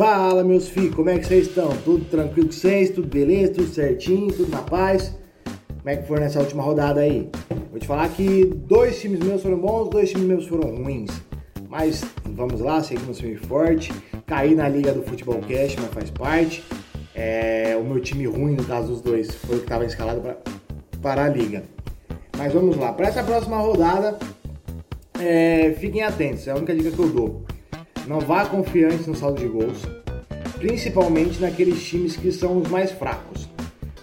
Fala meus filhos, como é que vocês estão? Tudo tranquilo com vocês? Tudo beleza? Tudo certinho? Tudo na paz? Como é que foi nessa última rodada aí? Vou te falar que dois times meus foram bons, dois times meus foram ruins. Mas vamos lá, seguimos firme forte. Caí na liga do Futebol Cash, mas faz parte. É, o meu time ruim, no caso dos dois, foi o que estava escalado para para a liga. Mas vamos lá, para essa próxima rodada, é, fiquem atentos, é a única dica que eu dou. Não vá confiante no saldo de gols, principalmente naqueles times que são os mais fracos.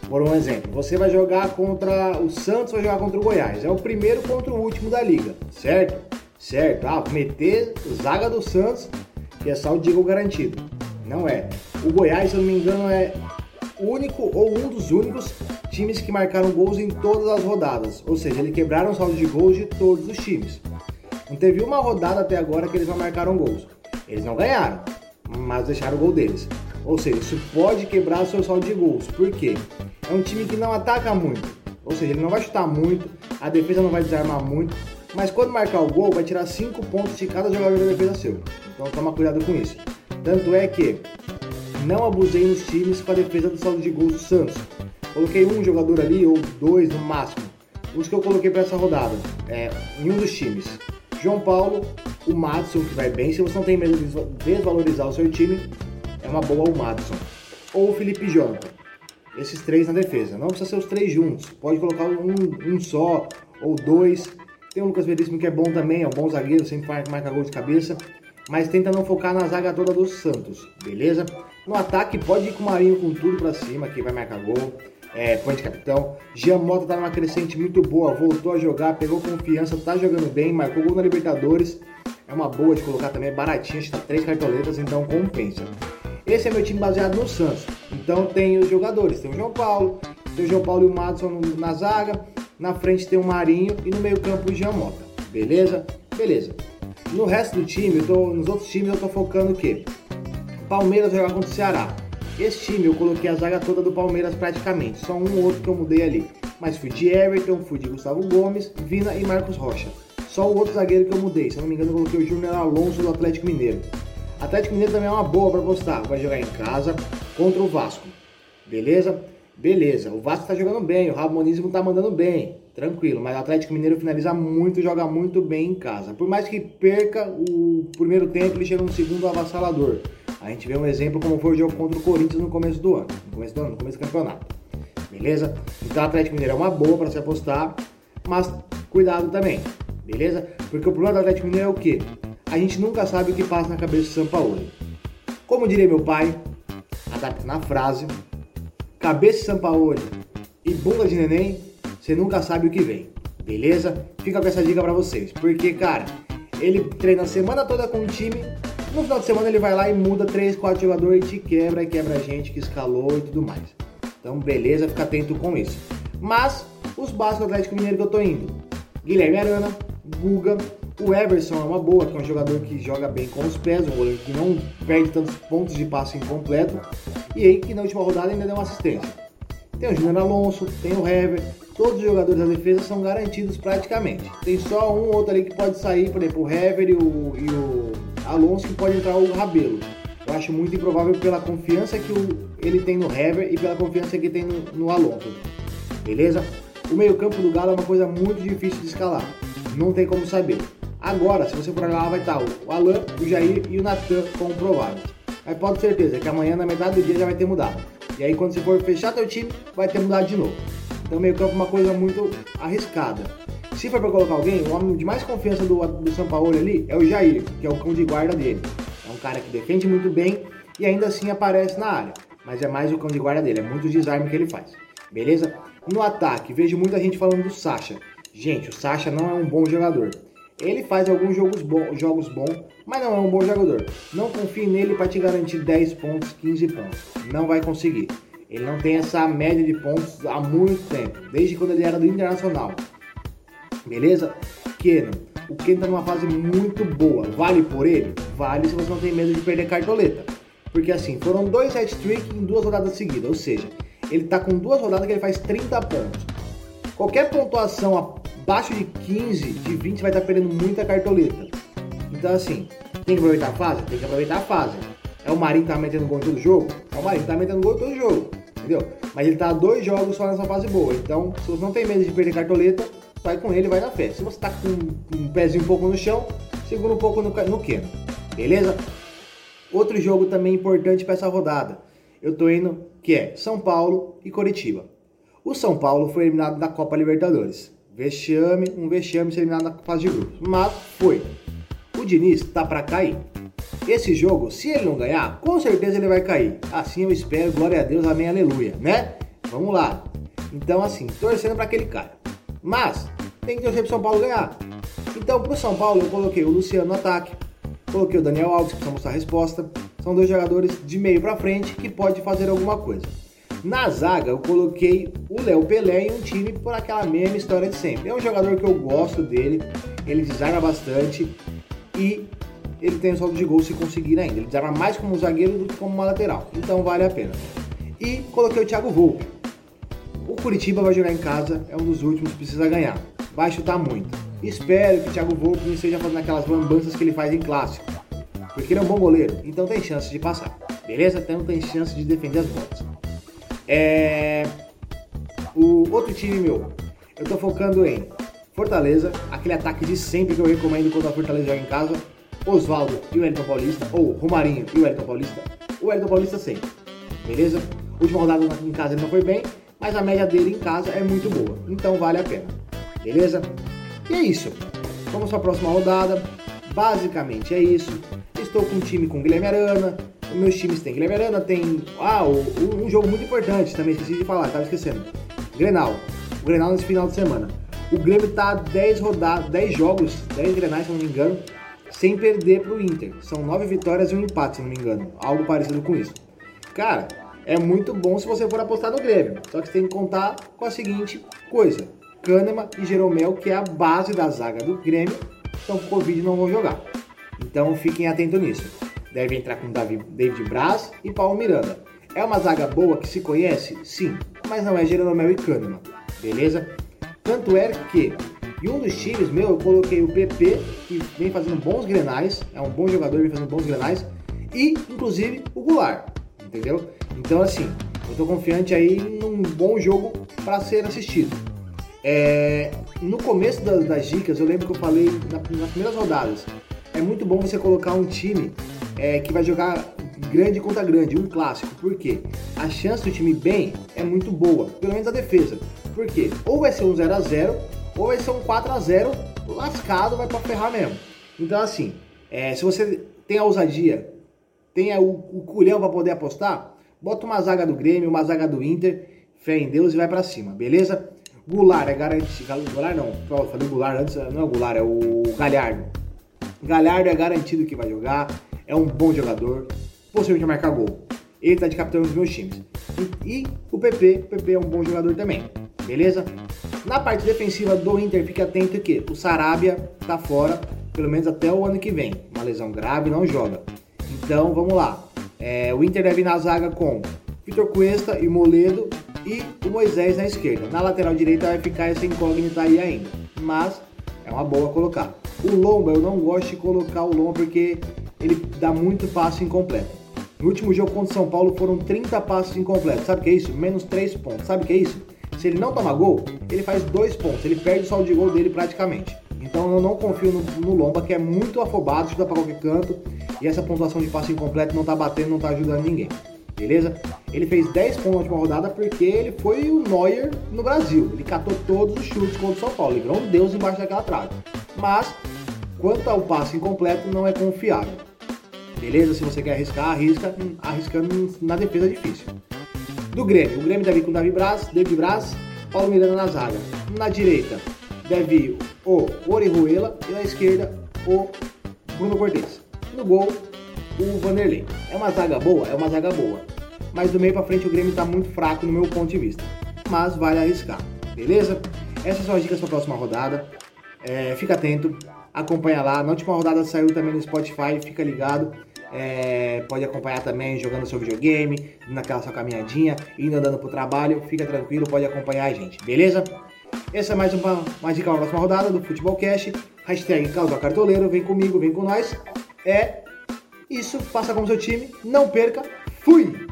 Por um exemplo, você vai jogar contra o Santos, vai jogar contra o Goiás. É o primeiro contra o último da liga, certo? Certo. Ah, meter zaga do Santos, que é saldo de gol garantido. Não é. O Goiás, se eu não me engano, é único ou um dos únicos times que marcaram gols em todas as rodadas. Ou seja, eles quebraram o saldo de gols de todos os times. Não teve uma rodada até agora que eles não marcaram gols. Eles não ganharam, mas deixaram o gol deles. Ou seja, isso pode quebrar seu saldo de gols. Por quê? É um time que não ataca muito. Ou seja, ele não vai chutar muito, a defesa não vai desarmar muito, mas quando marcar o gol, vai tirar 5 pontos de cada jogador da defesa seu. Então toma cuidado com isso. Tanto é que não abusei nos times com a defesa do saldo de gols do Santos. Coloquei um jogador ali, ou dois no máximo. Os que eu coloquei para essa rodada, é, em um dos times. João Paulo, o Madison, que vai bem. Se você não tem medo de desvalorizar o seu time, é uma boa o Madison. Ou o Felipe Jonathan. Esses três na defesa. Não precisa ser os três juntos. Pode colocar um, um só ou dois. Tem o Lucas Veríssimo que é bom também, é um bom zagueiro, sempre marca gol de cabeça. Mas tenta não focar na zaga toda do Santos, beleza? No ataque pode ir com o Marinho com tudo pra cima, que vai marcar gol. É, põe de capitão. Jean Mota tá numa crescente muito boa, voltou a jogar, pegou confiança, tá jogando bem, marcou gol na Libertadores. É uma boa de colocar também, é baratinha, está três cartoletas, então compensa. Esse é meu time baseado no Santos. Então tem os jogadores, tem o João Paulo, tem o João Paulo e o Madison na zaga, na frente tem o Marinho e no meio campo o Jean Mota. Beleza? Beleza. No resto do time, tô, nos outros times eu tô focando o quê? Palmeiras jogar contra o Ceará. Esse time eu coloquei a zaga toda do Palmeiras praticamente, só um ou outro que eu mudei ali. Mas fui de Everton, fui de Gustavo Gomes, Vina e Marcos Rocha. Só o outro zagueiro que eu mudei, se não me engano, eu coloquei o Júnior Alonso do Atlético Mineiro. Atlético Mineiro também é uma boa para postar. Vai jogar em casa contra o Vasco. Beleza? Beleza. O Vasco tá jogando bem, o Ramonismo tá mandando bem. Tranquilo, mas o Atlético Mineiro finaliza muito, joga muito bem em casa. Por mais que perca o primeiro tempo, ele chega no segundo avassalador. A gente vê um exemplo como foi o jogo contra o Corinthians no começo do ano. No começo do ano, no começo do campeonato. Beleza? Então o Atlético Mineiro é uma boa para se apostar, mas cuidado também beleza? Porque o problema do Atlético Mineiro é o quê? A gente nunca sabe o que passa na cabeça do São Paulo. Como diria meu pai, adapta na frase, cabeça de São Paulo e bunda de neném, você nunca sabe o que vem, beleza? Fica com essa dica para vocês, porque, cara, ele treina a semana toda com o time, no final de semana ele vai lá e muda 3, 4 jogadores e te quebra e quebra a gente que escalou e tudo mais. Então, beleza, fica atento com isso. Mas, os básicos do Atlético Mineiro que eu tô indo. Guilherme Arana, Guga. O Everson é uma boa, que é um jogador que joga bem com os pés, um goleiro que não perde tantos pontos de passe incompleto. E aí que na última rodada ainda deu uma assistência. Tem o Júnior Alonso, tem o Hever, todos os jogadores da defesa são garantidos praticamente. Tem só um ou outro ali que pode sair, por exemplo, o Hever e o, e o Alonso que pode entrar o Rabelo. Eu acho muito improvável pela confiança que o, ele tem no Hever e pela confiança que tem no, no Alonso. Beleza? O meio-campo do Galo é uma coisa muito difícil de escalar não tem como saber. Agora, se você for lá, vai estar o Alan, o Jair e o Natan como prováveis. Mas pode ter certeza que amanhã, na metade do dia, já vai ter mudado. E aí, quando você for fechar teu time, vai ter mudado de novo. Então, meio campo é uma coisa muito arriscada. Se for para colocar alguém, o homem de mais confiança do, do São Paulo ali é o Jair, que é o cão de guarda dele. É um cara que defende muito bem e ainda assim aparece na área. Mas é mais o cão de guarda dele, é muito desarme que ele faz. Beleza? No ataque, vejo muita gente falando do Sacha. Gente, o Sacha não é um bom jogador. Ele faz alguns jogos, bons, jogos bons, mas não é um bom jogador. Não confie nele para te garantir 10 pontos, 15 pontos. Não vai conseguir. Ele não tem essa média de pontos há muito tempo, desde quando ele era do Internacional. Beleza? Keno. O Keno tá numa fase muito boa. Vale por ele? Vale se você não tem medo de perder cartoleta. Porque assim, foram dois hat-trick em duas rodadas seguidas. Ou seja, ele tá com duas rodadas que ele faz 30 pontos. Qualquer pontuação abaixo de 15, de 20 vai estar perdendo muita cartoleta. Então assim, tem que aproveitar a fase? Tem que aproveitar a fase. É o Marinho que tá metendo gol em todo jogo? É o Marinho que tá metendo gol em todo jogo, entendeu? Mas ele tá dois jogos só nessa fase boa. Então, se você não tem medo de perder cartoleta, vai com ele, vai na fé. Se você tá com um pezinho um pouco no chão, segura um pouco no, no. Beleza? Outro jogo também importante para essa rodada. Eu tô indo que é São Paulo e Coritiba. O São Paulo foi eliminado da Copa Libertadores. Vexame, um vexame ser eliminado na fase de grupos. Mas foi. O Diniz tá para cair. Esse jogo, se ele não ganhar, com certeza ele vai cair. Assim eu espero, glória a Deus, amém, aleluia, né? Vamos lá. Então, assim, torcendo para aquele cara. Mas, tem que torcer pro São Paulo ganhar. Então, pro São Paulo, eu coloquei o Luciano no ataque, coloquei o Daniel Alves, que precisa mostrar a resposta. São dois jogadores de meio para frente que pode fazer alguma coisa. Na zaga, eu coloquei o Léo Pelé em um time por aquela mesma história de sempre. É um jogador que eu gosto dele, ele desarma bastante e ele tem saldo de gol se conseguir ainda. Ele desarma mais como um zagueiro do que como uma lateral, então vale a pena. E coloquei o Thiago Volpe. O Curitiba vai jogar em casa, é um dos últimos, precisa ganhar. Vai chutar muito. Espero que o Thiago Volpe não esteja fazendo aquelas lambanças que ele faz em clássico. Porque ele é um bom goleiro, então tem chance de passar. Beleza? Então tem chance de defender as bolas. É... O outro time meu, eu tô focando em Fortaleza, aquele ataque de sempre que eu recomendo quando a Fortaleza joga em casa. Oswaldo e o Wellington Paulista, ou Romarinho e o Wellington Paulista. O Wellington Paulista sempre, beleza? Última rodada em casa ele não foi bem, mas a média dele em casa é muito boa, então vale a pena, beleza? E é isso. Vamos para a próxima rodada. Basicamente é isso. Estou com um time com Guilherme Arana. Meus times têm Guilherme Arana, tem. Ah, um jogo muito importante também, esqueci de falar, estava esquecendo. Grenal. O Grenal nesse final de semana. O Grêmio tá 10 rodadas, 10 jogos, 10 grenais, se não me engano, sem perder pro Inter. São 9 vitórias e um empate, se não me engano. Algo parecido com isso. Cara, é muito bom se você for apostar no Grêmio. Só que você tem que contar com a seguinte coisa. Kahneman e Jeromel, que é a base da zaga do Grêmio, estão com Covid e não vão jogar. Então fiquem atentos nisso. Deve entrar com Davi, David Braz e Paulo Miranda. É uma zaga boa que se conhece? Sim, mas não é Jeromel e Kahneman, beleza? Tanto é que em um dos times meu eu coloquei o PP, que vem fazendo bons grenais, é um bom jogador, vem fazendo bons grenais, e inclusive o Goulart, entendeu? Então assim, eu tô confiante aí num bom jogo para ser assistido. É, no começo das, das, dicas, eu lembro que eu falei na, nas primeiras rodadas. É muito bom você colocar um time é, que vai jogar grande contra grande, um clássico. Por quê? A chance do time bem é muito boa, pelo menos a defesa. Por quê? Ou vai ser um 0 a 0 ou vai ser um 4 a 0 lascado, vai pra ferrar mesmo. Então, assim, é, se você tem a ousadia, tem o, o culhão para poder apostar, bota uma zaga do Grêmio, uma zaga do Inter, fé em Deus e vai para cima, beleza? Goulart é garantido. Goulart não, eu falei Goulart antes, não é o Goulart, é o Galhardo. Galhardo é garantido que vai jogar, é um bom jogador, possivelmente vai marcar gol. Ele tá de capitão dos meus times. E, e, o PP, o PP é um bom jogador também, beleza? Na parte defensiva do Inter, fique atento que o Sarabia tá fora, pelo menos até o ano que vem. Uma lesão grave, não joga. Então vamos lá. É, o Inter deve ir na zaga com Vitor Cuesta e Moledo e o Moisés na esquerda. Na lateral direita vai ficar essa incógnita aí ainda, mas é uma boa colocar. O Lomba, eu não gosto de colocar o Lomba porque ele dá muito passo incompleto. No último jogo contra o São Paulo foram 30 passos incompletos. Sabe o que é isso? Menos 3 pontos. Sabe o que é isso? Se ele não toma gol, ele faz 2 pontos. Ele perde o saldo de gol dele praticamente. Então eu não confio no, no Lomba, que é muito afobado, chuta para qualquer canto. E essa pontuação de passo incompleto não tá batendo, não tá ajudando ninguém beleza? Ele fez 10 pontos na última rodada porque ele foi o Neuer no Brasil. Ele catou todos os chutes contra o São Paulo. Ele virou um deus embaixo daquela trave. Mas, quanto ao passe incompleto, não é confiável. Beleza? Se você quer arriscar, arrisca. Arriscando na defesa é difícil. Do Grêmio. O Grêmio deve ir com Davi Braz, David Braz, Paulo Miranda na zaga. Na direita, deve ir o Orihuela e na esquerda, o Bruno Cortes. No gol, o Vanderlei. É uma zaga boa? É uma zaga boa. Mas do meio para frente o Grêmio está muito fraco no meu ponto de vista. Mas vale arriscar, beleza? Essas são as dicas para a próxima rodada. É, fica atento, acompanha lá. Na última rodada saiu também no Spotify, fica ligado. É, pode acompanhar também jogando seu videogame, naquela sua caminhadinha, indo andando pro trabalho, fica tranquilo, pode acompanhar a gente, beleza? Essa é mais uma, uma dica para próxima rodada do Futebol Cash. Hashtag Cartoleiro, vem comigo, vem com nós. É Isso, faça como seu time, não perca. Fui!